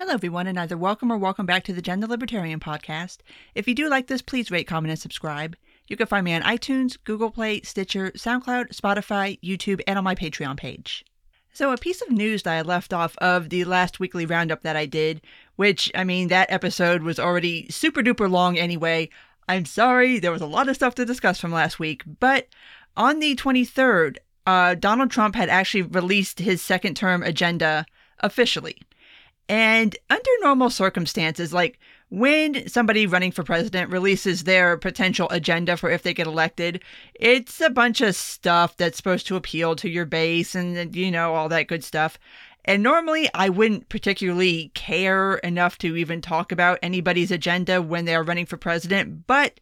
Hello, everyone, and either welcome or welcome back to the Gender Libertarian Podcast. If you do like this, please rate, comment, and subscribe. You can find me on iTunes, Google Play, Stitcher, SoundCloud, Spotify, YouTube, and on my Patreon page. So, a piece of news that I left off of the last weekly roundup that I did, which, I mean, that episode was already super duper long anyway. I'm sorry, there was a lot of stuff to discuss from last week, but on the 23rd, uh, Donald Trump had actually released his second term agenda officially. And under normal circumstances, like when somebody running for president releases their potential agenda for if they get elected, it's a bunch of stuff that's supposed to appeal to your base and, you know, all that good stuff. And normally I wouldn't particularly care enough to even talk about anybody's agenda when they're running for president, but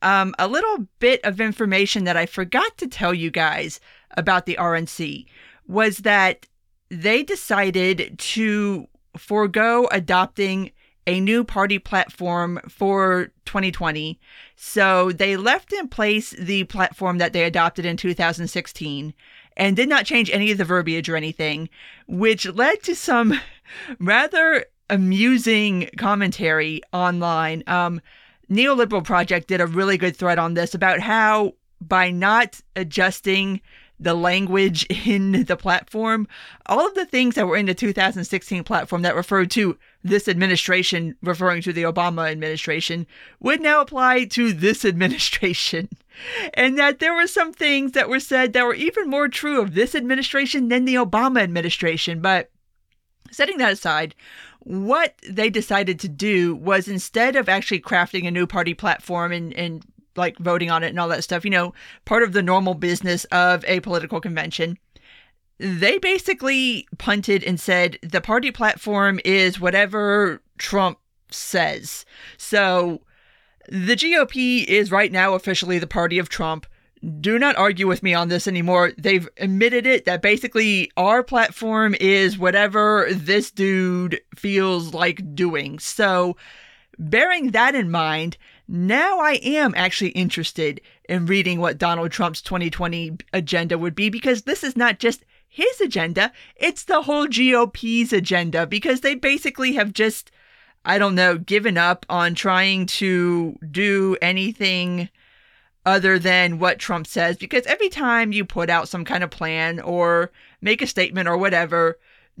um, a little bit of information that I forgot to tell you guys about the RNC was that they decided to forego adopting a new party platform for 2020. So they left in place the platform that they adopted in 2016 and did not change any of the verbiage or anything, which led to some rather amusing commentary online. Um, Neoliberal Project did a really good thread on this about how by not adjusting the language in the platform, all of the things that were in the 2016 platform that referred to this administration, referring to the Obama administration, would now apply to this administration. And that there were some things that were said that were even more true of this administration than the Obama administration. But setting that aside, what they decided to do was instead of actually crafting a new party platform and, and like voting on it and all that stuff, you know, part of the normal business of a political convention. They basically punted and said the party platform is whatever Trump says. So the GOP is right now officially the party of Trump. Do not argue with me on this anymore. They've admitted it that basically our platform is whatever this dude feels like doing. So, bearing that in mind, now I am actually interested in reading what Donald Trump's 2020 agenda would be because this is not just his agenda, it's the whole GOP's agenda because they basically have just, I don't know, given up on trying to do anything other than what Trump says because every time you put out some kind of plan or make a statement or whatever,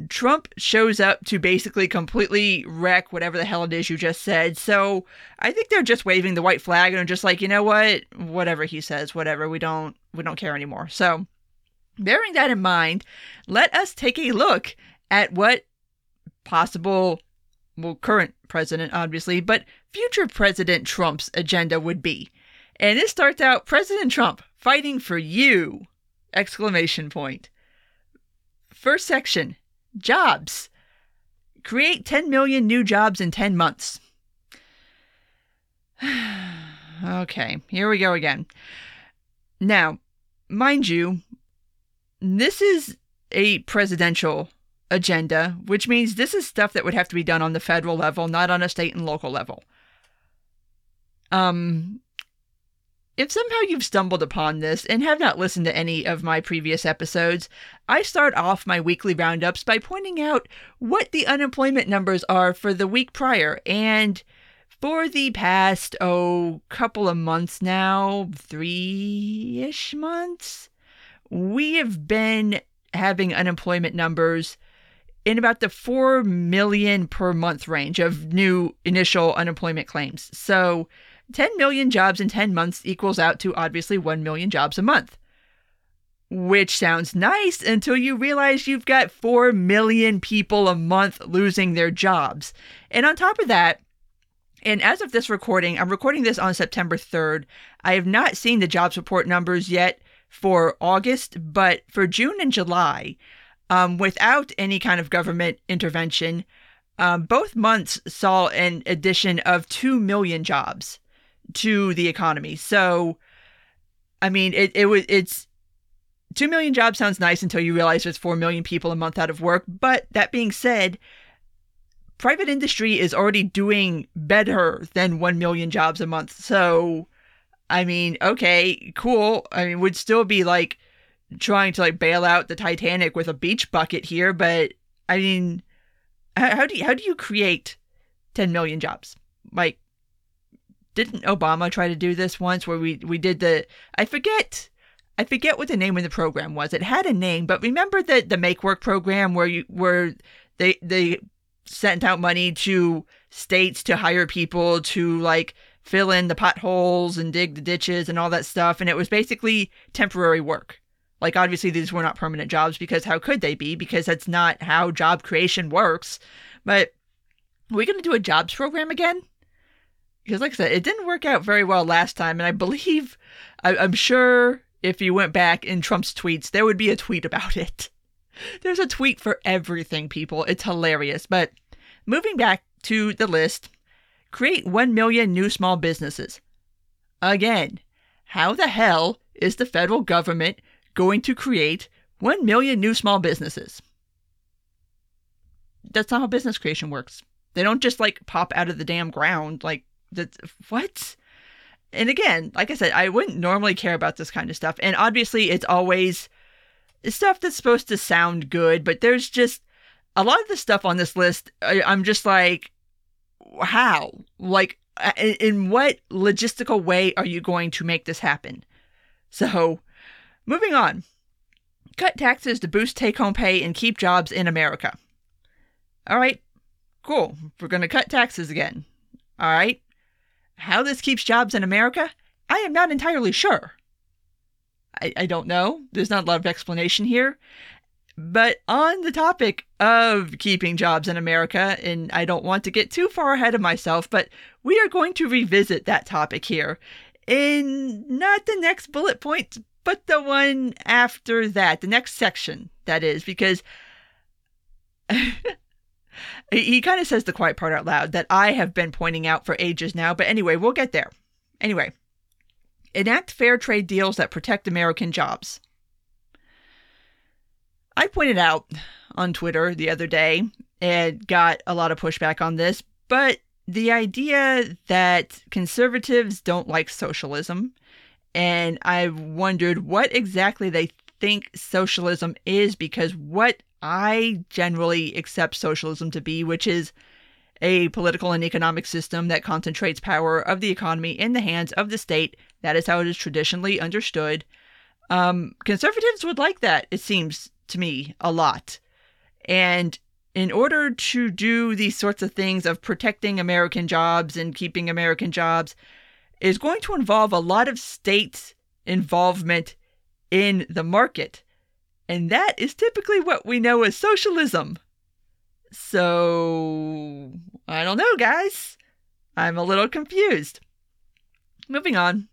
Trump shows up to basically completely wreck whatever the hell it is you just said. So I think they're just waving the white flag and are just like, you know what? Whatever he says, whatever. We don't we don't care anymore. So bearing that in mind, let us take a look at what possible well, current president, obviously, but future President Trump's agenda would be. And it starts out President Trump fighting for you! Exclamation point. First section Jobs. Create 10 million new jobs in 10 months. okay, here we go again. Now, mind you, this is a presidential agenda, which means this is stuff that would have to be done on the federal level, not on a state and local level. Um, if somehow you've stumbled upon this and have not listened to any of my previous episodes, I start off my weekly roundups by pointing out what the unemployment numbers are for the week prior. And for the past, oh, couple of months now, three ish months, we have been having unemployment numbers in about the 4 million per month range of new initial unemployment claims. So, 10 million jobs in 10 months equals out to obviously 1 million jobs a month. Which sounds nice until you realize you've got 4 million people a month losing their jobs. And on top of that, and as of this recording, I'm recording this on September 3rd. I have not seen the jobs report numbers yet for August, but for June and July, um, without any kind of government intervention, um, both months saw an addition of 2 million jobs to the economy. So, I mean, it, it was it's two million jobs sounds nice until you realize there's four million people a month out of work. But that being said, private industry is already doing better than one million jobs a month. So, I mean, okay, cool. I mean, would still be like trying to like bail out the Titanic with a beach bucket here, but I mean, how, do you, how do you create 10 million jobs? Like, didn't Obama try to do this once where we, we did the, I forget, I forget what the name of the program was. It had a name, but remember the, the Make Work program where you, where they, they sent out money to states to hire people to like fill in the potholes and dig the ditches and all that stuff. And it was basically temporary work. Like, obviously, these were not permanent jobs because how could they be? Because that's not how job creation works. But are we going to do a jobs program again? Because, like I said, it didn't work out very well last time. And I believe, I, I'm sure if you went back in Trump's tweets, there would be a tweet about it. There's a tweet for everything, people. It's hilarious. But moving back to the list, create 1 million new small businesses. Again, how the hell is the federal government going to create 1 million new small businesses? That's not how business creation works. They don't just like pop out of the damn ground. Like, that's, what? And again, like I said, I wouldn't normally care about this kind of stuff. And obviously, it's always stuff that's supposed to sound good, but there's just a lot of the stuff on this list. I, I'm just like, how? Like, in what logistical way are you going to make this happen? So, moving on. Cut taxes to boost take home pay and keep jobs in America. All right, cool. We're going to cut taxes again. All right. How this keeps jobs in America, I am not entirely sure. I, I don't know. There's not a lot of explanation here. But on the topic of keeping jobs in America, and I don't want to get too far ahead of myself, but we are going to revisit that topic here in not the next bullet point, but the one after that, the next section, that is, because he kind of says the quiet part out loud that I have been pointing out for ages now. But anyway, we'll get there. Anyway, enact fair trade deals that protect American jobs. I pointed out on Twitter the other day and got a lot of pushback on this, but the idea that conservatives don't like socialism, and I wondered what exactly they think socialism is because what I generally accept socialism to be, which is a political and economic system that concentrates power of the economy in the hands of the state. That is how it is traditionally understood. Um, conservatives would like that, it seems to me a lot. And in order to do these sorts of things of protecting American jobs and keeping American jobs is going to involve a lot of state involvement in the market. And that is typically what we know as socialism. So, I don't know, guys. I'm a little confused. Moving on.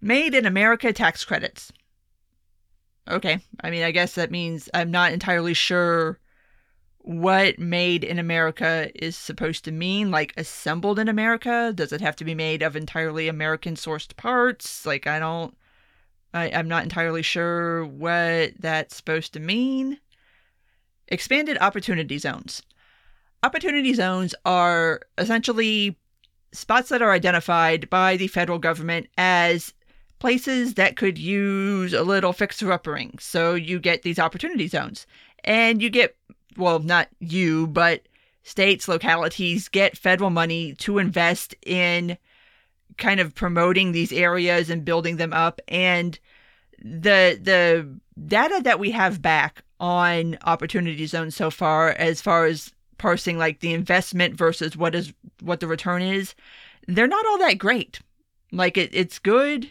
Made in America tax credits. Okay. I mean, I guess that means I'm not entirely sure what made in America is supposed to mean. Like, assembled in America? Does it have to be made of entirely American sourced parts? Like, I don't. I, I'm not entirely sure what that's supposed to mean. Expanded opportunity zones. Opportunity zones are essentially spots that are identified by the federal government as places that could use a little fixer uppering. So you get these opportunity zones. And you get, well, not you, but states, localities get federal money to invest in kind of promoting these areas and building them up. And the the data that we have back on opportunity zones so far, as far as parsing like the investment versus what is what the return is, they're not all that great. Like it, it's good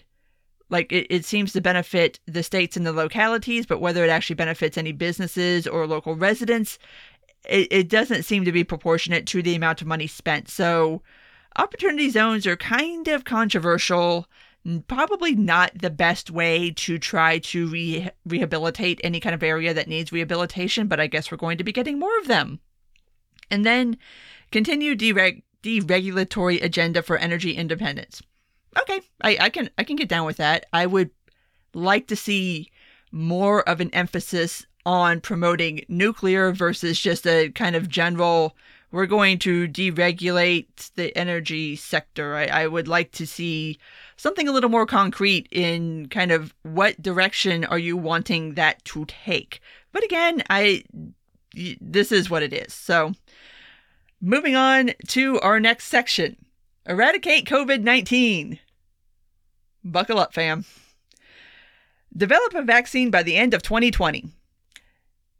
like it, it seems to benefit the states and the localities, but whether it actually benefits any businesses or local residents, it, it doesn't seem to be proportionate to the amount of money spent. So opportunity zones are kind of controversial probably not the best way to try to re- rehabilitate any kind of area that needs rehabilitation, but I guess we're going to be getting more of them. And then continue dereg- deregulatory agenda for energy independence okay, I, I can I can get down with that. I would like to see more of an emphasis on promoting nuclear versus just a kind of general we're going to deregulate the energy sector. I, I, would like to see something a little more concrete in kind of what direction are you wanting that to take. But again, I this is what it is. So Moving on to our next section Eradicate COVID 19. Buckle up, fam. Develop a vaccine by the end of 2020.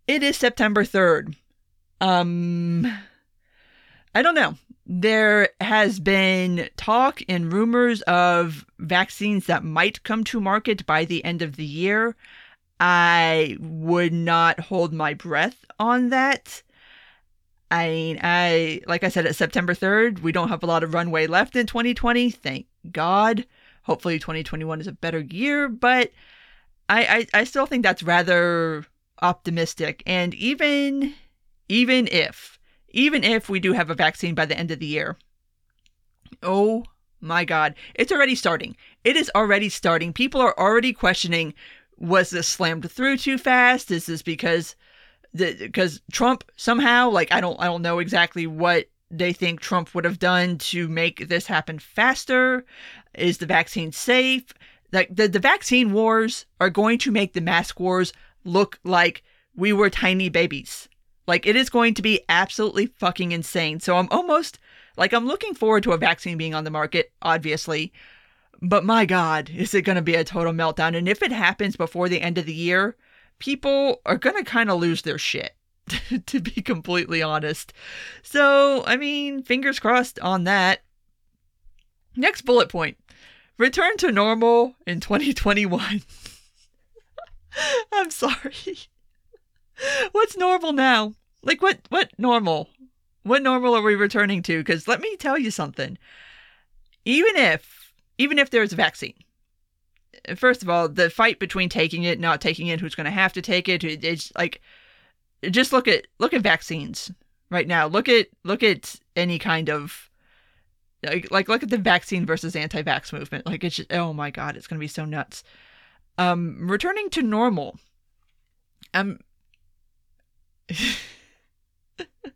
It is September 3rd. Um, I don't know. There has been talk and rumors of vaccines that might come to market by the end of the year. I would not hold my breath on that. I mean, I like I said, it's September 3rd. We don't have a lot of runway left in 2020. Thank God. Hopefully 2021 is a better year, but I, I, I still think that's rather optimistic. And even even if even if we do have a vaccine by the end of the year, oh my God, it's already starting. It is already starting. People are already questioning: Was this slammed through too fast? Is this because because Trump somehow like I don't I don't know exactly what they think Trump would have done to make this happen faster. Is the vaccine safe? Like the, the vaccine wars are going to make the mask wars look like we were tiny babies. Like it is going to be absolutely fucking insane. So I'm almost like I'm looking forward to a vaccine being on the market, obviously. But my God, is it going to be a total meltdown? And if it happens before the end of the year, people are going to kind of lose their shit, to be completely honest. So, I mean, fingers crossed on that. Next bullet point return to normal in 2021. I'm sorry. What's normal now? Like what what normal? What normal are we returning to? Cuz let me tell you something. Even if even if there's a vaccine, first of all, the fight between taking it, not taking it, who's going to have to take it, it's like just look at look at vaccines right now. Look at look at any kind of like like look at the vaccine versus anti-vax movement. Like it's just, oh my god, it's going to be so nuts. Um returning to normal. Um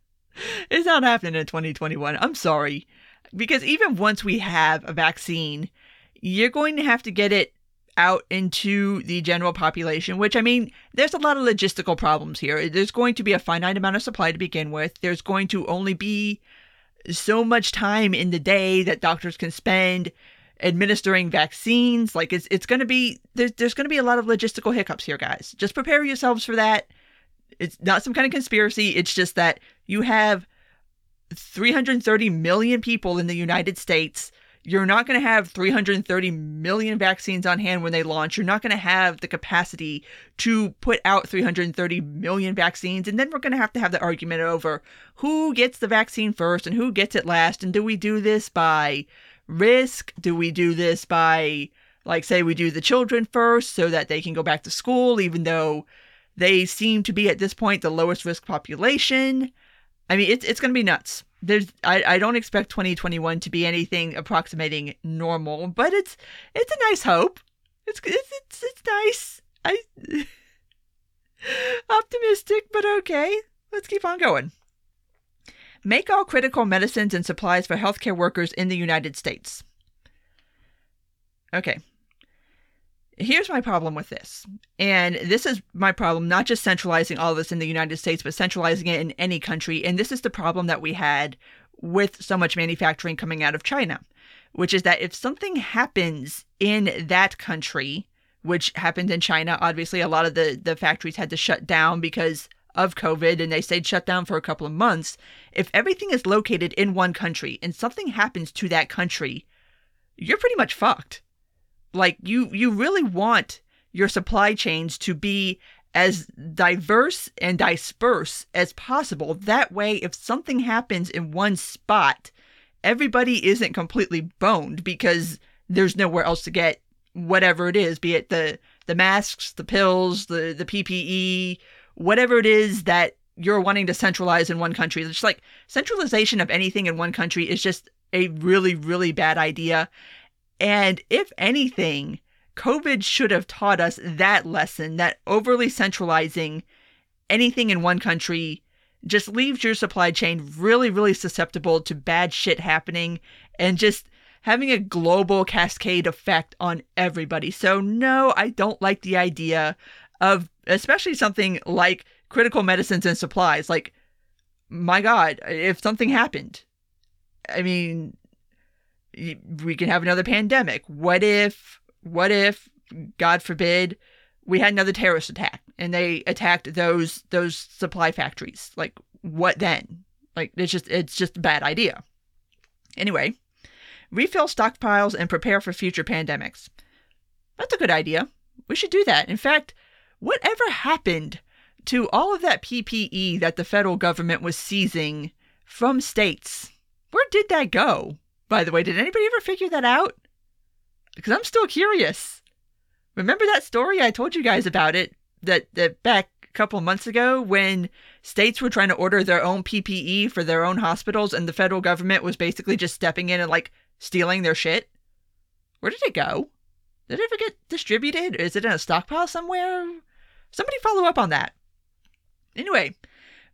It's not happening in 2021. I'm sorry. Because even once we have a vaccine, you're going to have to get it out into the general population, which I mean, there's a lot of logistical problems here. There's going to be a finite amount of supply to begin with. There's going to only be so much time in the day that doctors can spend administering vaccines. Like it's it's going to be there's there's going to be a lot of logistical hiccups here, guys. Just prepare yourselves for that. It's not some kind of conspiracy. It's just that you have 330 million people in the United States you're not going to have 330 million vaccines on hand when they launch. You're not going to have the capacity to put out 330 million vaccines. And then we're going to have to have the argument over who gets the vaccine first and who gets it last. And do we do this by risk? Do we do this by, like, say, we do the children first so that they can go back to school, even though they seem to be at this point the lowest risk population? I mean, it's, it's going to be nuts there's I, I don't expect 2021 to be anything approximating normal, but it's it's a nice hope. It's it's it's, it's nice. I optimistic, but okay. Let's keep on going. Make all critical medicines and supplies for healthcare workers in the United States. Okay, Here's my problem with this. And this is my problem, not just centralizing all of this in the United States, but centralizing it in any country. And this is the problem that we had with so much manufacturing coming out of China, which is that if something happens in that country, which happened in China, obviously a lot of the, the factories had to shut down because of COVID and they stayed shut down for a couple of months. If everything is located in one country and something happens to that country, you're pretty much fucked like you you really want your supply chains to be as diverse and disperse as possible. That way, if something happens in one spot, everybody isn't completely boned because there's nowhere else to get whatever it is, be it the the masks, the pills, the the PPE, whatever it is that you're wanting to centralize in one country. It's just like centralization of anything in one country is just a really really bad idea. And if anything, COVID should have taught us that lesson that overly centralizing anything in one country just leaves your supply chain really, really susceptible to bad shit happening and just having a global cascade effect on everybody. So, no, I don't like the idea of especially something like critical medicines and supplies. Like, my God, if something happened, I mean, we can have another pandemic. What if, what if, God forbid, we had another terrorist attack and they attacked those those supply factories? Like, what then? Like, it's just it's just a bad idea. Anyway, refill stockpiles and prepare for future pandemics. That's a good idea. We should do that. In fact, whatever happened to all of that PPE that the federal government was seizing from states? Where did that go? By the way, did anybody ever figure that out? Because I'm still curious. Remember that story I told you guys about it that, that back a couple months ago when states were trying to order their own PPE for their own hospitals and the federal government was basically just stepping in and like stealing their shit? Where did it go? Did it ever get distributed? Is it in a stockpile somewhere? Somebody follow up on that. Anyway,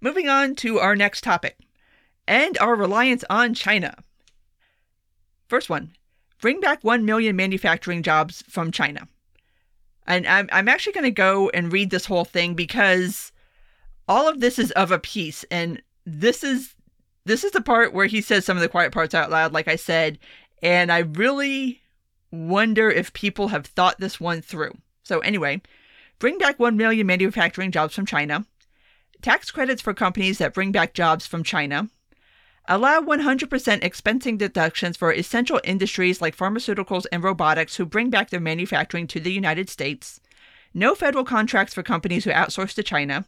moving on to our next topic and our reliance on China. First one bring back 1 million manufacturing jobs from China. And I'm, I'm actually going to go and read this whole thing because all of this is of a piece. And this is this is the part where he says some of the quiet parts out loud, like I said. And I really wonder if people have thought this one through. So, anyway, bring back 1 million manufacturing jobs from China tax credits for companies that bring back jobs from China, allow 100% expensing deductions for essential industries like pharmaceuticals and robotics who bring back their manufacturing to the United States, no federal contracts for companies who outsource to China,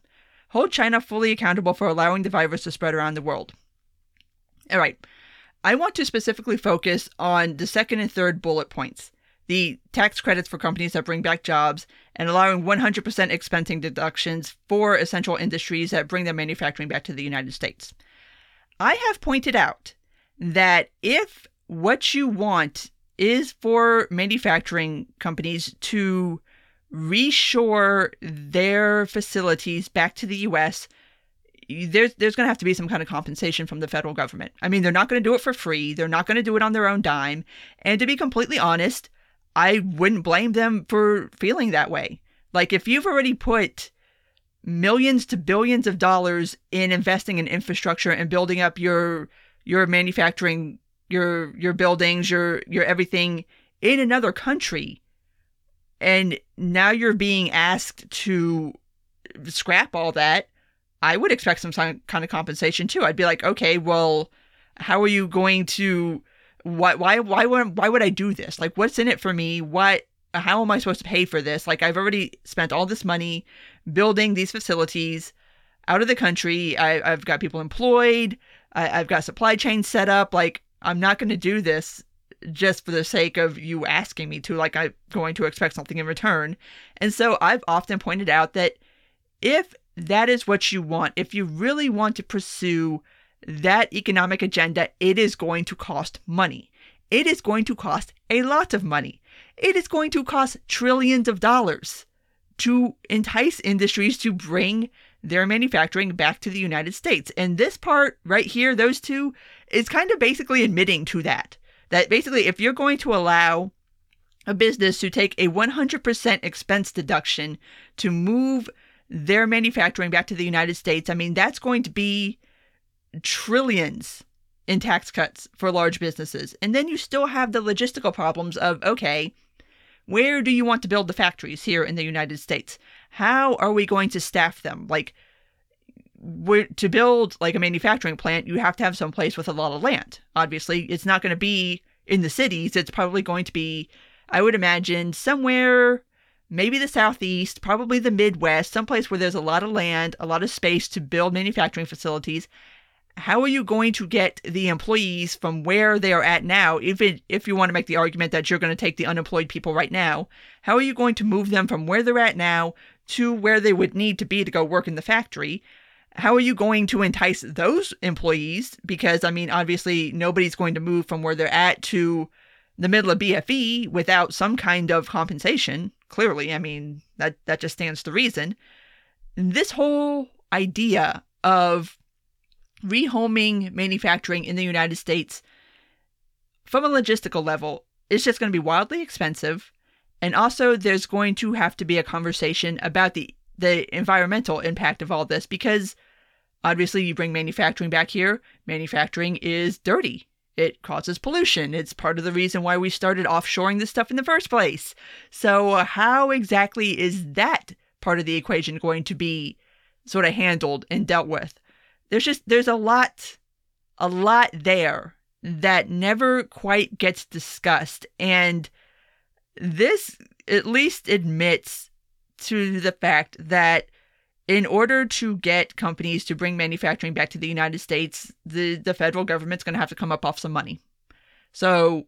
hold China fully accountable for allowing the virus to spread around the world. All right, I want to specifically focus on the second and third bullet points the tax credits for companies that bring back jobs, and allowing 100% expensing deductions for essential industries that bring their manufacturing back to the United States. I have pointed out that if what you want is for manufacturing companies to reshore their facilities back to the US, there's there's going to have to be some kind of compensation from the federal government. I mean, they're not going to do it for free. They're not going to do it on their own dime. And to be completely honest, I wouldn't blame them for feeling that way. Like if you've already put millions to billions of dollars in investing in infrastructure and building up your your manufacturing, your your buildings, your your everything in another country and now you're being asked to scrap all that, I would expect some kind of compensation too. I'd be like, "Okay, well, how are you going to why why why would why would I do this? Like what's in it for me? What how am I supposed to pay for this? Like I've already spent all this money building these facilities out of the country. I, have got people employed. I, have got supply chain set up. Like I'm not going to do this just for the sake of you asking me to. Like I'm going to expect something in return. And so I've often pointed out that if that is what you want, if you really want to pursue that economic agenda, it is going to cost money. It is going to cost a lot of money. It is going to cost trillions of dollars to entice industries to bring their manufacturing back to the United States. And this part right here, those two, is kind of basically admitting to that. That basically, if you're going to allow a business to take a 100% expense deduction to move their manufacturing back to the United States, I mean, that's going to be trillions in tax cuts for large businesses. And then you still have the logistical problems of okay, where do you want to build the factories here in the United States? How are we going to staff them? Like, to build like a manufacturing plant, you have to have some place with a lot of land. Obviously, it's not going to be in the cities. It's probably going to be, I would imagine, somewhere, maybe the southeast, probably the Midwest, someplace where there's a lot of land, a lot of space to build manufacturing facilities, how are you going to get the employees from where they are at now? If it, if you want to make the argument that you're going to take the unemployed people right now how are you going to move them from where they're at now to where they would need to be to go work in the factory? How are you going to entice those employees? Because i mean obviously nobody's going to move from where they're at to the middle of bfe without some kind of compensation clearly. I mean that that just stands to reason. This whole idea of rehoming manufacturing in the United States from a logistical level is just going to be wildly expensive. And also, there's going to have to be a conversation about the, the environmental impact of all this because Obviously, you bring manufacturing back here, manufacturing is dirty. It causes pollution. It's part of the reason why we started offshoring this stuff in the first place. So, how exactly is that part of the equation going to be sort of handled and dealt with? There's just, there's a lot, a lot there that never quite gets discussed. And this at least admits to the fact that in order to get companies to bring manufacturing back to the United States, the, the federal government's going to have to come up off some money. So,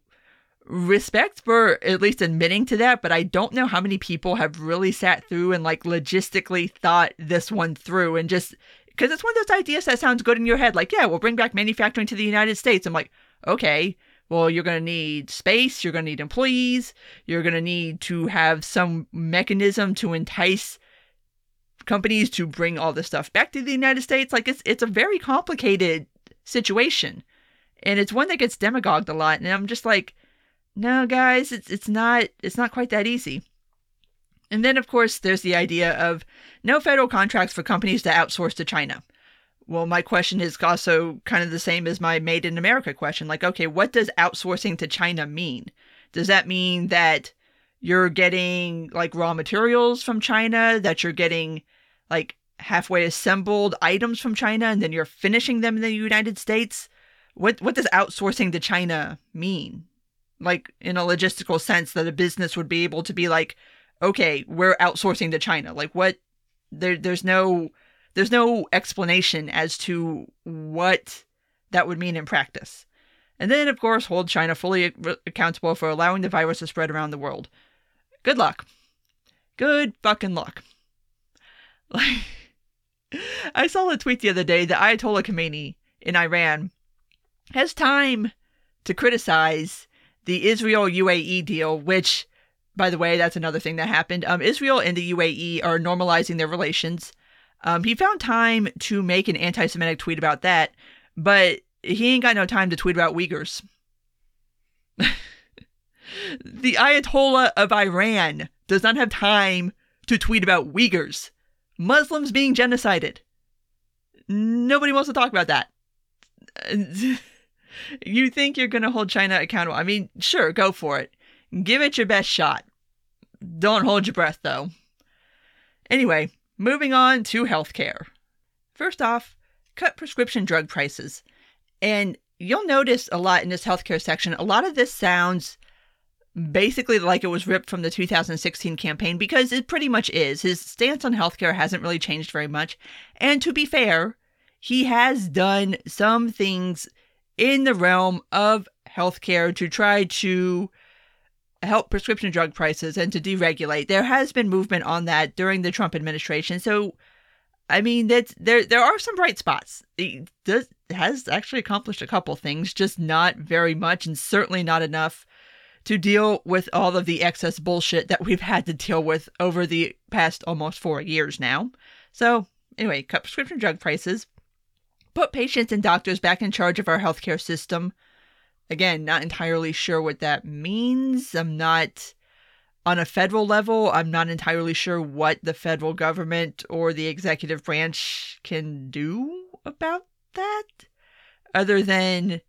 respect for at least admitting to that, but I don't know how many people have really sat through and like logistically thought this one through and just because it's one of those ideas that sounds good in your head. Like, yeah, we'll bring back manufacturing to the United States. I'm like, okay, well, you're going to need space, you're going to need employees, you're going to need to have some mechanism to entice companies to bring all this stuff back to the United States. Like it's it's a very complicated situation. And it's one that gets demagogued a lot. And I'm just like, no, guys, it's it's not it's not quite that easy. And then of course there's the idea of no federal contracts for companies to outsource to China. Well, my question is also kind of the same as my made in America question. Like, okay, what does outsourcing to China mean? Does that mean that you're getting like raw materials from China, that you're getting like halfway assembled items from China and then you're finishing them in the United States? What what does outsourcing to China mean? Like in a logistical sense that a business would be able to be like, okay, we're outsourcing to China. Like what there there's no there's no explanation as to what that would mean in practice. And then, of course, hold China fully accountable for allowing the virus to spread around the world. Good luck. Good fucking luck. Like, I saw a tweet the other day that Ayatollah Khomeini in Iran has time to criticize the Israel UAE deal, which, by the way, that's another thing that happened. Um, Israel and the UAE are normalizing their relations. Um, he found time to make an anti Semitic tweet about that, but he ain't got no time to tweet about Uyghurs. the Ayatollah of Iran does not have time to tweet about Uyghurs. Muslims being genocided. Nobody wants to talk about that. you think you're going to hold China accountable? I mean, sure, go for it. Give it your best shot. Don't hold your breath, though. Anyway, Moving on to healthcare. First off, cut prescription drug prices. And you'll notice a lot in this healthcare section, a lot of this sounds basically like it was ripped from the 2016 campaign because it pretty much is. His stance on healthcare hasn't really changed very much. And to be fair, he has done some things in the realm of healthcare to try to help prescription drug prices and to deregulate. There has been movement on that during the Trump administration. So, I mean, that's there. There are some bright spots. He does has actually accomplished a couple things, just not very much, and certainly not enough to deal with all of the excess bullshit that we've had to deal with over the past almost four years now. So, anyway, cut prescription drug prices, put patients and doctors back in charge of our healthcare system Again, not entirely sure what that means. I'm not on a federal level, I'm not entirely sure what the federal government or the executive branch can do about that. Other than,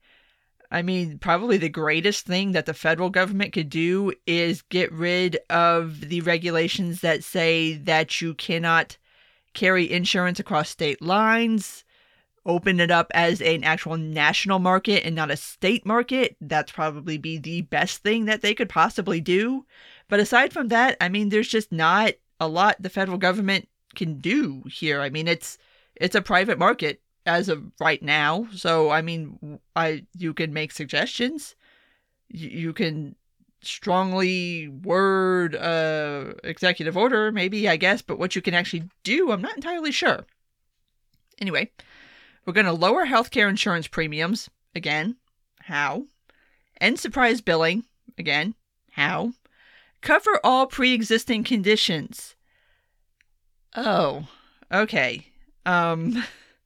I mean, probably the greatest thing that the federal government could do is get rid of the regulations that say that you cannot carry insurance across state lines open it up as an actual national market and not a state market, that's probably be the best thing that they could possibly do. But aside from that, I mean, there's just not a lot the federal government can do here. I mean, it's it's a private market as of right now. So, I mean, I you can make suggestions. You, can strongly word uh executive order maybe i guess but what you can actually do i'm not entirely sure anyway we're going to lower healthcare insurance premiums. Again, how? End surprise billing. Again, how? Cover all pre existing conditions. Oh, okay. Um,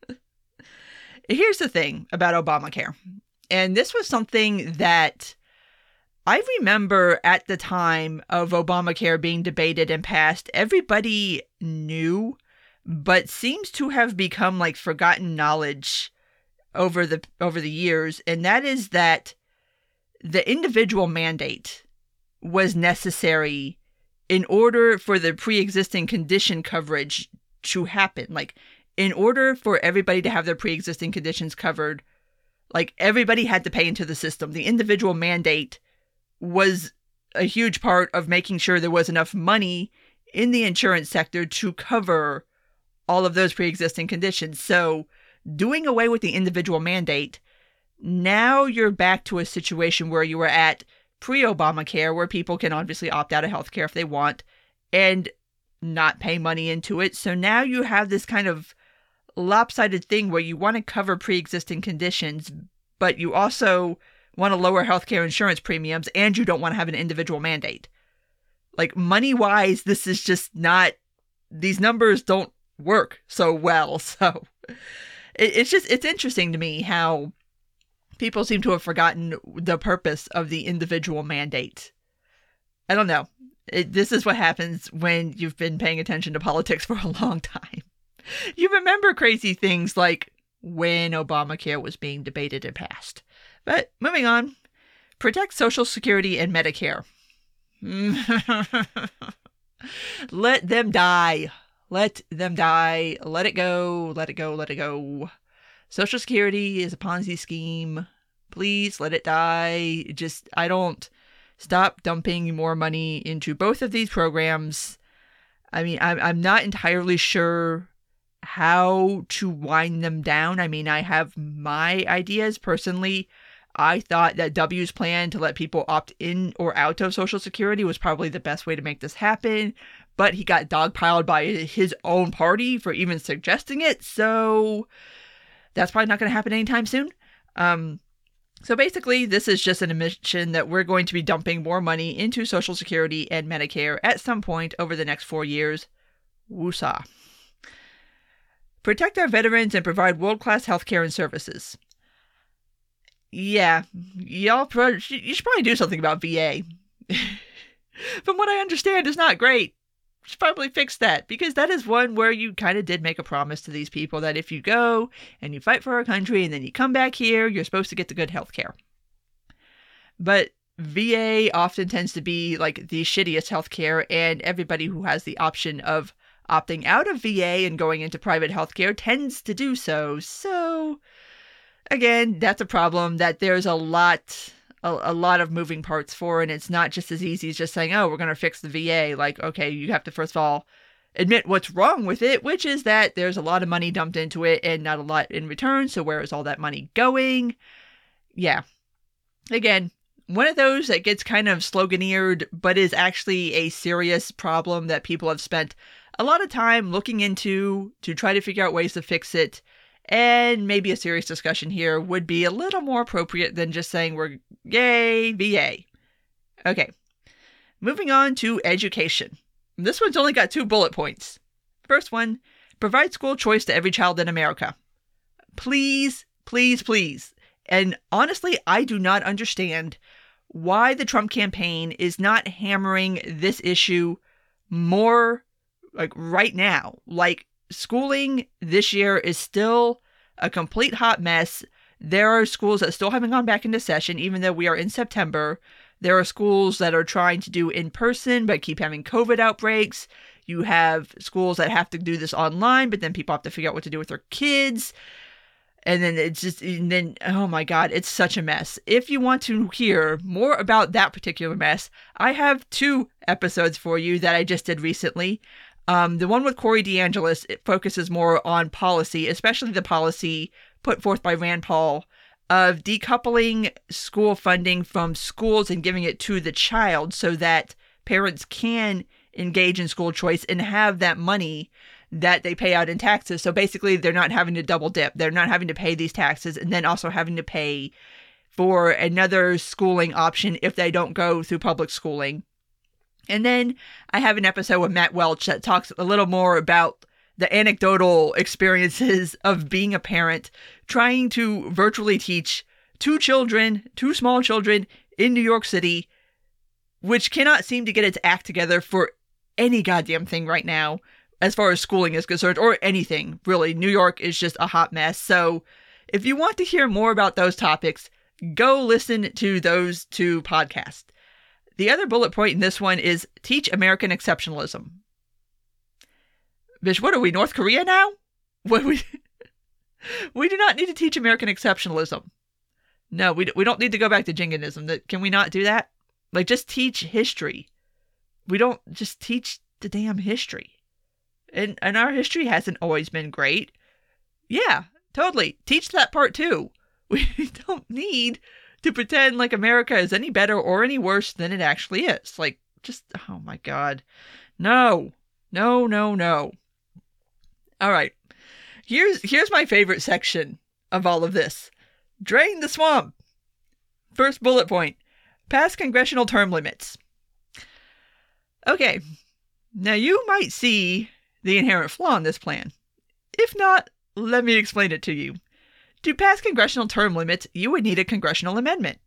here's the thing about Obamacare. And this was something that I remember at the time of Obamacare being debated and passed, everybody knew but seems to have become like forgotten knowledge over the over the years and that is that the individual mandate was necessary in order for the pre-existing condition coverage to happen. Like in order for everybody to have their pre-existing conditions covered like everybody had to pay into the system. The individual mandate was a huge part of making sure there was enough money in the insurance sector to cover all of those pre-existing conditions so doing away with the individual mandate now you're back to a situation where you were at pre Obamacare, where people can obviously opt out of healthcare if they want and not pay money into it. So now you have this kind of lopsided thing where you want to cover pre existing conditions, but you also want to lower healthcare insurance premiums and you don't want to have an individual mandate. Like, money wise, this is just not, these numbers don't work so well. So it's just, it's interesting to me how people seem to have forgotten the purpose of the individual mandate. I don't know. It, this is what happens when you've been paying attention to politics for a long time. You remember crazy things like when Obamacare was being debated and passed. But moving on, protect Social Security and Medicare. let them die. Let them die. Let it go. Let it go. Let it go. Social Security is a Ponzi scheme. Please let it die. Just, I don't stop dumping more money into both of these programs. I mean, I'm, I'm not entirely sure how to wind them down. I mean, I have my ideas personally. I thought that W's plan to let people opt in or out of Social Security was probably the best way to make this happen, but he got dogpiled by his own party for even suggesting it. So that's probably not going to happen anytime soon. Um, so basically, this is just an admission that we're going to be dumping more money into Social Security and Medicare at some point over the next four years. Woosah. Protect our veterans and provide world class healthcare and services. Yeah, y'all, pro- you should probably do something about VA. From what I understand, it's not great should probably fix that because that is one where you kind of did make a promise to these people that if you go and you fight for our country and then you come back here, you're supposed to get the good health care. But VA often tends to be like the shittiest healthcare, and everybody who has the option of opting out of VA and going into private healthcare tends to do so. So, again, that's a problem that there's a lot a, a lot of moving parts for, and it's not just as easy as just saying, oh, we're going to fix the VA. Like, okay, you have to first of all admit what's wrong with it, which is that there's a lot of money dumped into it and not a lot in return. So, where is all that money going? Yeah. Again, one of those that gets kind of sloganeered, but is actually a serious problem that people have spent a lot of time looking into to try to figure out ways to fix it and maybe a serious discussion here would be a little more appropriate than just saying we're yay, VA. Okay, moving on to education. This one's only got two bullet points. First one provide school choice to every child in America. Please, please, please. And honestly, I do not understand why the Trump campaign is not hammering this issue more like right now. Like schooling this year is still a complete hot mess. There are schools that still haven't gone back into session, even though we are in September. There are schools that are trying to do in person but keep having COVID outbreaks. You have schools that have to do this online, but then people have to figure out what to do with their kids. And then it's just, and then, oh my God, it's such a mess. If you want to hear more about that particular mess, I have two episodes for you that I just did recently. Um, the one with Corey DeAngelis it focuses more on policy, especially the policy put forth by Rand Paul of decoupling school funding from schools and giving it to the child so that parents can engage in school choice and have that money that they pay out in taxes. So basically, they're not having to double dip. They're not having to pay these taxes and then also having to pay for another schooling option if they don't go through public schooling. And then I have an episode with Matt Welch that talks a little more about the anecdotal experiences of being a parent, trying to virtually teach two children, two small children in New York City, which cannot seem to get its act together for any goddamn thing right now. as far as schooling is concerned, or anything really. New York is just a hot mess. So if you want to hear more about those topics, go listen to those two podcasts. The other bullet point in this one is teach American exceptionalism. Bish, what are we, North Korea now? What we we do not need to teach American exceptionalism. No, we, we don't need to go back to Jingoism. Can we not do that? Like, just teach history. We don't just teach the damn history. And, and our history hasn't always been great. Yeah, totally. Teach that part too. We don't need to pretend like America is any better or any worse than it actually is. Like, just, oh my God. No, no, no, no. All right. Here's here's my favorite section of all of this. Drain the swamp. First bullet point. Pass congressional term limits. Okay. Now you might see the inherent flaw in this plan. If not, let me explain it to you. To pass congressional term limits, you would need a congressional amendment.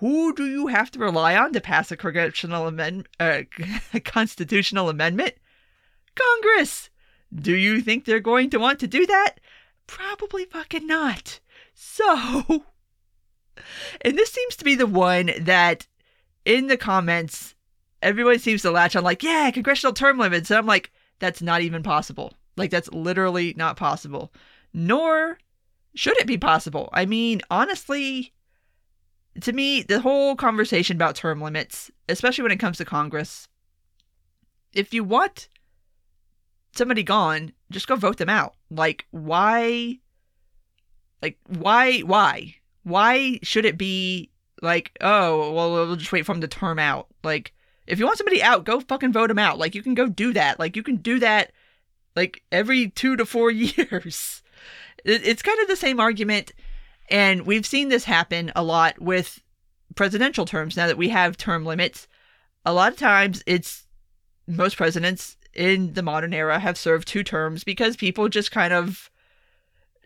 Who do you have to rely on to pass a congressional amendment, uh, constitutional amendment? Congress. Do you think they're going to want to do that? Probably fucking not. So, and this seems to be the one that in the comments, everyone seems to latch on, like, yeah, congressional term limits. And I'm like, that's not even possible. Like, that's literally not possible. Nor should it be possible. I mean, honestly, to me, the whole conversation about term limits, especially when it comes to Congress, if you want somebody gone, just go vote them out. Like, why? Like, why? Why? Why should it be like, oh, well, we'll just wait for them to term out? Like, if you want somebody out, go fucking vote them out. Like, you can go do that. Like, you can do that, like, every two to four years. It's kind of the same argument. And we've seen this happen a lot with presidential terms now that we have term limits. A lot of times it's most presidents in the modern era have served two terms because people just kind of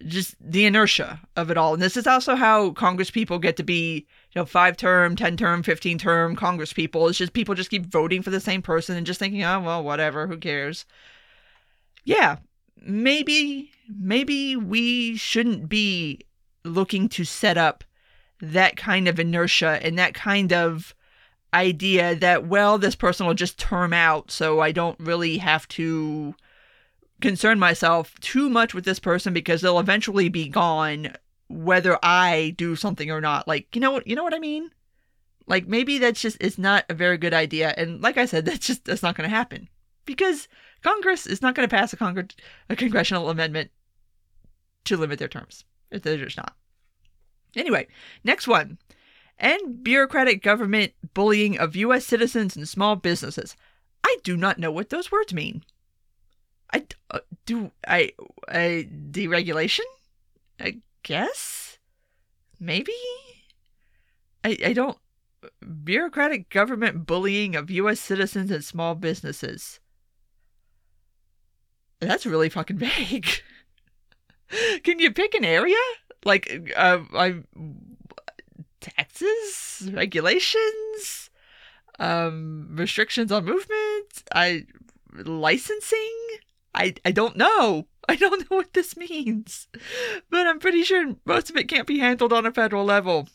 just the inertia of it all. And this is also how Congress people get to be, you know, five term, 10 term, 15 term Congress people. It's just people just keep voting for the same person and just thinking, oh, well, whatever, who cares? Yeah, maybe, maybe we shouldn't be looking to set up that kind of inertia and that kind of idea that, well, this person will just term out, so I don't really have to concern myself too much with this person because they'll eventually be gone whether I do something or not. Like, you know what you know what I mean? Like maybe that's just it's not a very good idea. And like I said, that's just that's not gonna happen. Because Congress is not gonna pass a, congr- a congressional amendment to limit their terms. They're just not. Anyway, next one and bureaucratic government bullying of U.S. citizens and small businesses. I do not know what those words mean. I uh, do I deregulation? I guess maybe. I I don't bureaucratic government bullying of U.S. citizens and small businesses. That's really fucking vague. Can you pick an area? Like, uh, I taxes, regulations, um, restrictions on movement, I licensing. I I don't know. I don't know what this means, but I'm pretty sure most of it can't be handled on a federal level.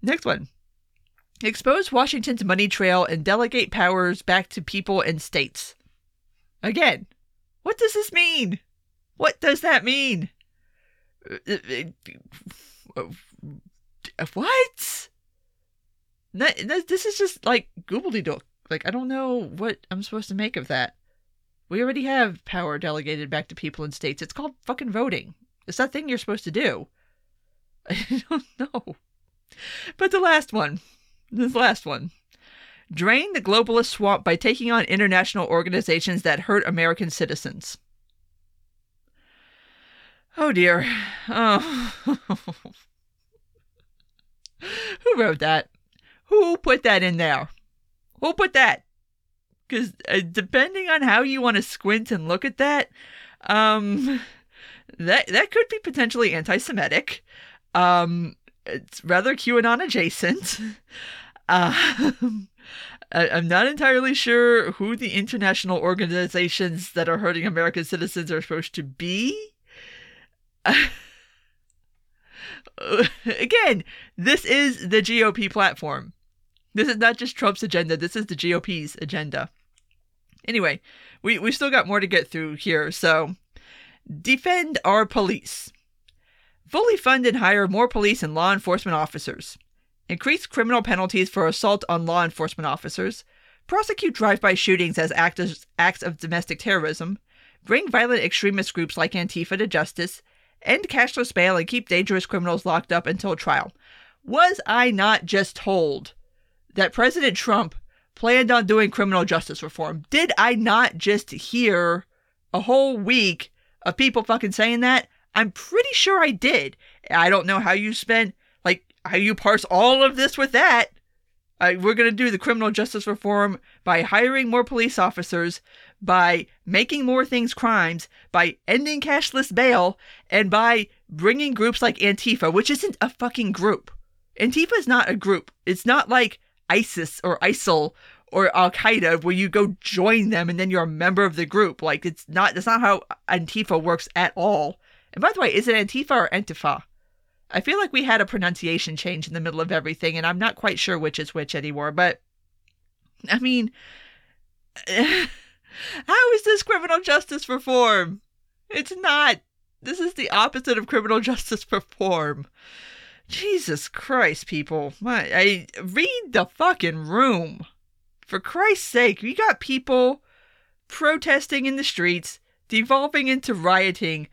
Next one. Expose Washington's money trail and delegate powers back to people and states. Again, what does this mean? What does that mean? Uh, uh, uh, Uh, uh, what? This is just like goobledygook. Like, I don't know what I'm supposed to make of that. We already have power delegated back to people in states. It's called fucking voting. It's that thing you're supposed to do. I don't know. But the last one, this last one. Drain the globalist swamp by taking on international organizations that hurt American citizens. Oh dear. Oh. Who wrote that? Who put that in there? Who put that? Because uh, depending on how you want to squint and look at that, um, that that could be potentially anti-Semitic. Um, it's rather QAnon adjacent. I, I'm not entirely sure who the international organizations that are hurting American citizens are supposed to be. Again, this is the GOP platform. This is not just Trump's agenda, this is the GOP's agenda. Anyway, we, we still got more to get through here, so defend our police. Fully fund and hire more police and law enforcement officers. Increase criminal penalties for assault on law enforcement officers. Prosecute drive by shootings as acts of domestic terrorism. Bring violent extremist groups like Antifa to justice. End cashless bail and keep dangerous criminals locked up until trial. Was I not just told that President Trump planned on doing criminal justice reform? Did I not just hear a whole week of people fucking saying that? I'm pretty sure I did. I don't know how you spent, like, how you parse all of this with that. Uh, we're going to do the criminal justice reform by hiring more police officers, by making more things crimes, by ending cashless bail, and by bringing groups like Antifa, which isn't a fucking group. Antifa is not a group. It's not like ISIS or ISIL or Al Qaeda where you go join them and then you're a member of the group. Like it's not that's not how Antifa works at all. And by the way, is it Antifa or Antifa? I feel like we had a pronunciation change in the middle of everything, and I'm not quite sure which is which anymore. But I mean, how is this criminal justice reform? It's not. This is the opposite of criminal justice reform. Jesus Christ, people. My, I read the fucking room. For Christ's sake, we got people protesting in the streets, devolving into rioting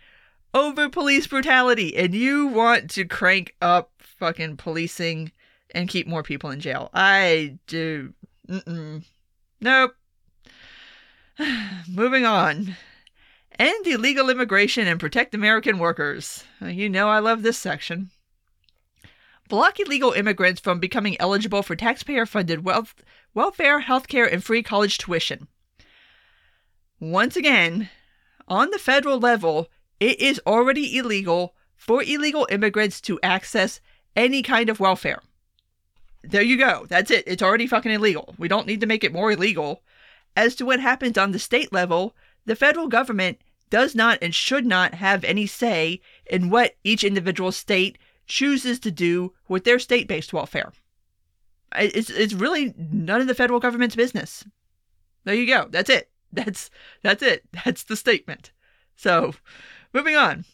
over police brutality, and you want to crank up fucking policing and keep more people in jail. I do. Mm-mm. Nope. Moving on. End illegal immigration and protect American workers. You know I love this section block illegal immigrants from becoming eligible for taxpayer funded wealth, welfare, healthcare, and free college tuition. Once again, on the federal level, it is already illegal for illegal immigrants to access any kind of welfare. There you go. That's it. It's already fucking illegal. We don't need to make it more illegal. As to what happens on the state level, the federal government does not and should not have any say in what each individual state chooses to do with their state based welfare. It's, it's really none of the federal government's business. There you go. That's it. That's that's it. That's the statement. So, moving on.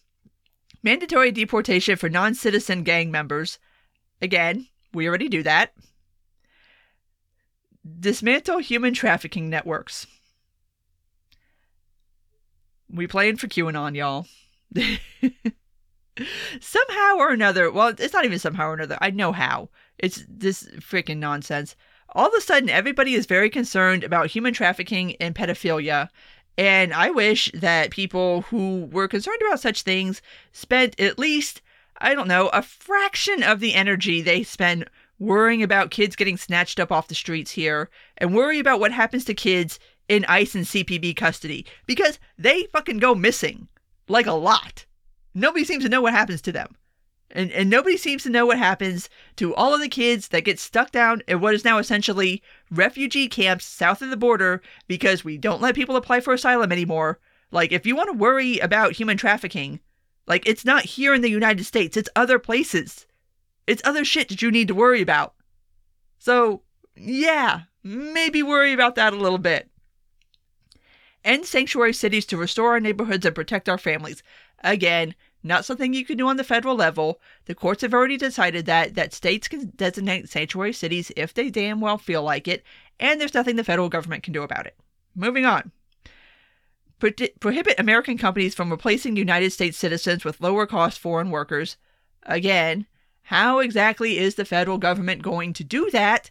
Mandatory deportation for non-citizen gang members. Again, we already do that. Dismantle human trafficking networks. We playing for QAnon, y'all. somehow or another, well, it's not even somehow or another. I know how. It's this freaking nonsense. All of a sudden, everybody is very concerned about human trafficking and pedophilia. And I wish that people who were concerned about such things spent at least, I don't know, a fraction of the energy they spend worrying about kids getting snatched up off the streets here and worry about what happens to kids in ICE and CPB custody because they fucking go missing like a lot. Nobody seems to know what happens to them. And, and nobody seems to know what happens to all of the kids that get stuck down in what is now essentially refugee camps south of the border because we don't let people apply for asylum anymore. Like, if you want to worry about human trafficking, like, it's not here in the United States, it's other places. It's other shit that you need to worry about. So, yeah, maybe worry about that a little bit. End sanctuary cities to restore our neighborhoods and protect our families. Again, not something you can do on the federal level. The courts have already decided that that states can designate sanctuary cities if they damn well feel like it, and there's nothing the federal government can do about it. Moving on. Pro- prohibit American companies from replacing United States citizens with lower cost foreign workers. Again, how exactly is the federal government going to do that?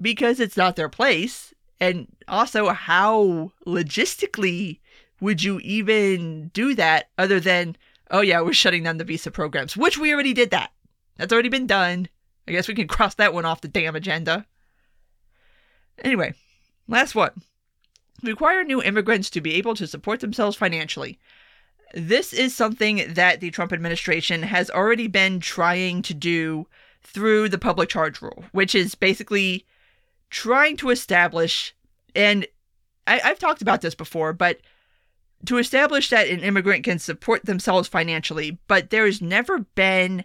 Because it's not their place. And also, how logistically would you even do that other than oh yeah, we're shutting down the visa programs, which we already did that. That's already been done. I guess we can cross that one off the damn agenda. Anyway, last one. Require new immigrants to be able to support themselves financially. This is something that the Trump administration has already been trying to do through the public charge rule, which is basically trying to establish, and I, I've talked about this before, but to establish that an immigrant can support themselves financially, but there's never been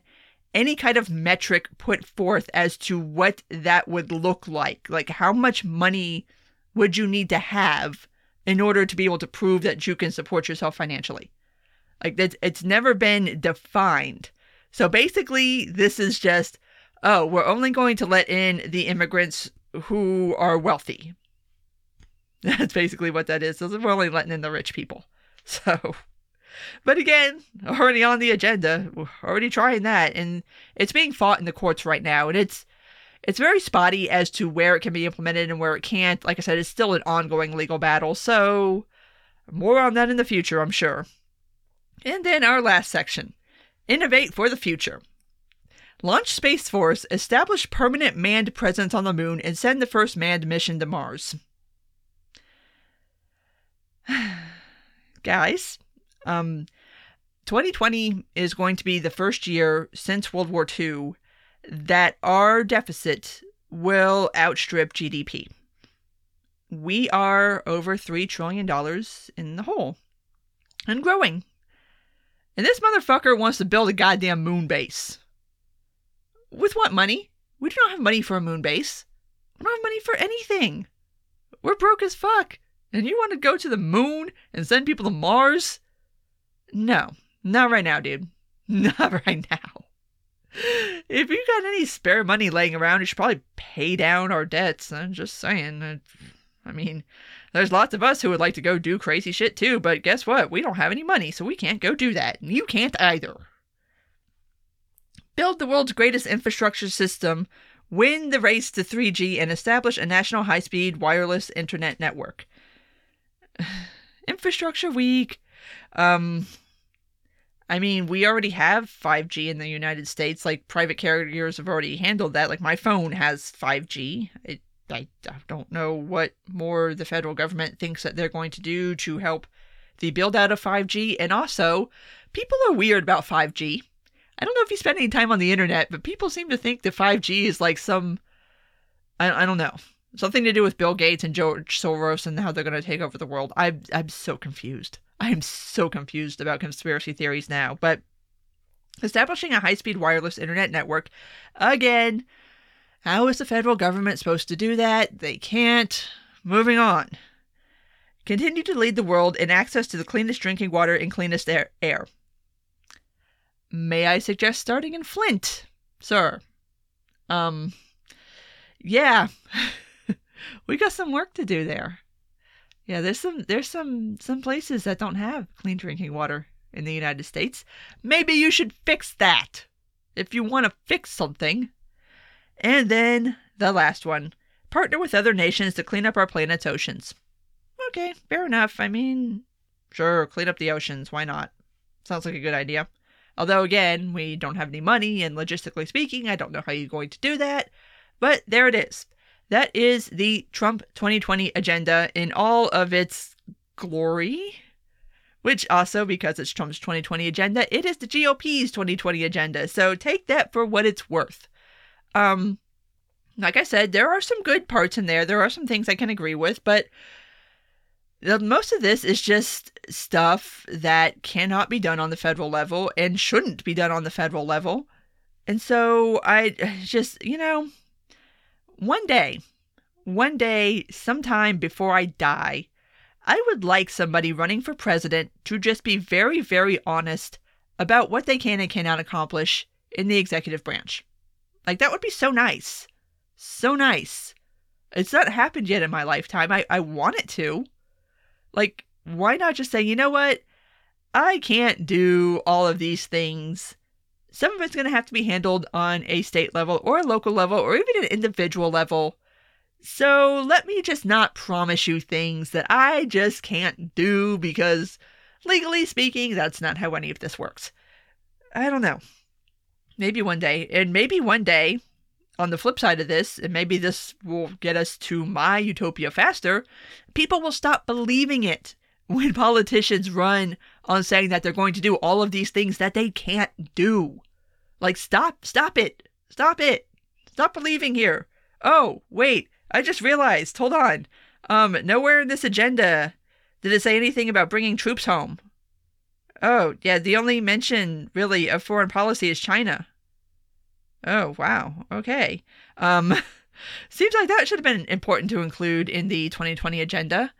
any kind of metric put forth as to what that would look like. Like, how much money would you need to have in order to be able to prove that you can support yourself financially? Like, it's, it's never been defined. So basically, this is just, oh, we're only going to let in the immigrants who are wealthy. That's basically what that is. So we're only letting in the rich people. So, but again, already on the agenda, we're already trying that, and it's being fought in the courts right now, and it's it's very spotty as to where it can be implemented and where it can't. Like I said, it's still an ongoing legal battle. So, more on that in the future, I'm sure. And then our last section Innovate for the future. Launch Space Force, establish permanent manned presence on the moon, and send the first manned mission to Mars. Guys, um, 2020 is going to be the first year since World War II that our deficit will outstrip GDP. We are over $3 trillion in the hole and growing. And this motherfucker wants to build a goddamn moon base. With what money? We don't have money for a moon base. We don't have money for anything. We're broke as fuck. And you want to go to the moon and send people to Mars? No, not right now, dude. Not right now. If you got any spare money laying around, you should probably pay down our debts. I'm just saying. I mean, there's lots of us who would like to go do crazy shit too, but guess what? We don't have any money, so we can't go do that. And you can't either. Build the world's greatest infrastructure system, win the race to 3G, and establish a national high speed wireless internet network. infrastructure week. Um, I mean, we already have 5G in the United States. Like, private carriers have already handled that. Like, my phone has 5G. It I, I don't know what more the federal government thinks that they're going to do to help the build out of 5G. And also, people are weird about 5G. I don't know if you spend any time on the internet, but people seem to think that 5G is like some, I, I don't know, something to do with Bill Gates and George Soros and how they're going to take over the world. I'm, I'm so confused. I'm so confused about conspiracy theories now. But establishing a high speed wireless internet network, again, how is the federal government supposed to do that? They can't. Moving on. Continue to lead the world in access to the cleanest drinking water and cleanest air. May I suggest starting in Flint, sir? Um, yeah, we got some work to do there. Yeah, there's some there's some some places that don't have clean drinking water in the United States. Maybe you should fix that. If you want to fix something, and then the last one partner with other nations to clean up our planet's oceans. Okay, fair enough. I mean, sure, clean up the oceans. Why not? Sounds like a good idea. Although, again, we don't have any money, and logistically speaking, I don't know how you're going to do that. But there it is. That is the Trump 2020 agenda in all of its glory. Which also, because it's Trump's 2020 agenda, it is the GOP's 2020 agenda. So take that for what it's worth. Um, like I said, there are some good parts in there. There are some things I can agree with, but the, most of this is just stuff that cannot be done on the federal level and shouldn't be done on the federal level. And so I just, you know, one day, one day, sometime before I die, I would like somebody running for president to just be very, very honest about what they can and cannot accomplish in the executive branch. Like that would be so nice. So nice. It's not happened yet in my lifetime. I, I want it to. Like, why not just say, you know what? I can't do all of these things. Some of it's going to have to be handled on a state level or a local level or even an individual level. So let me just not promise you things that I just can't do because, legally speaking, that's not how any of this works. I don't know. Maybe one day. And maybe one day, on the flip side of this, and maybe this will get us to my utopia faster, people will stop believing it when politicians run on saying that they're going to do all of these things that they can't do. Like, stop, stop it, stop it, stop believing here. Oh, wait, I just realized, hold on. Um, nowhere in this agenda did it say anything about bringing troops home. Oh, yeah, the only mention really of foreign policy is China. Oh, wow. Okay. Um, seems like that should have been important to include in the 2020 agenda,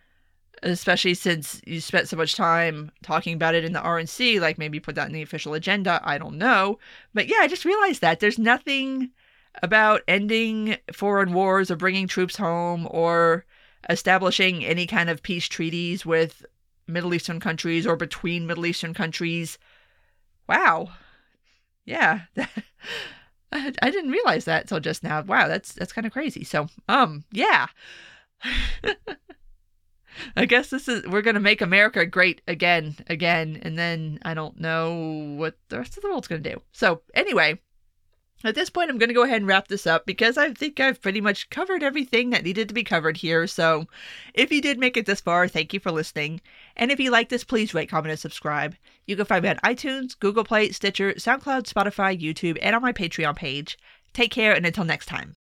especially since you spent so much time talking about it in the RNC, like maybe put that in the official agenda. I don't know. But yeah, I just realized that there's nothing about ending foreign wars or bringing troops home or establishing any kind of peace treaties with Middle Eastern countries or between Middle Eastern countries. Wow. Yeah. I, didn't realize that until just now. Wow, that's that's kind of crazy. So, um, yeah. I guess this is we're gonna make America great again, again, and then I don't know what the rest of the world's gonna do. So anyway, at this point, I'm going to go ahead and wrap this up because I think I've pretty much covered everything that needed to be covered here. So, if you did make it this far, thank you for listening. And if you like this, please rate, comment, and subscribe. You can find me on iTunes, Google Play, Stitcher, SoundCloud, Spotify, YouTube, and on my Patreon page. Take care, and until next time.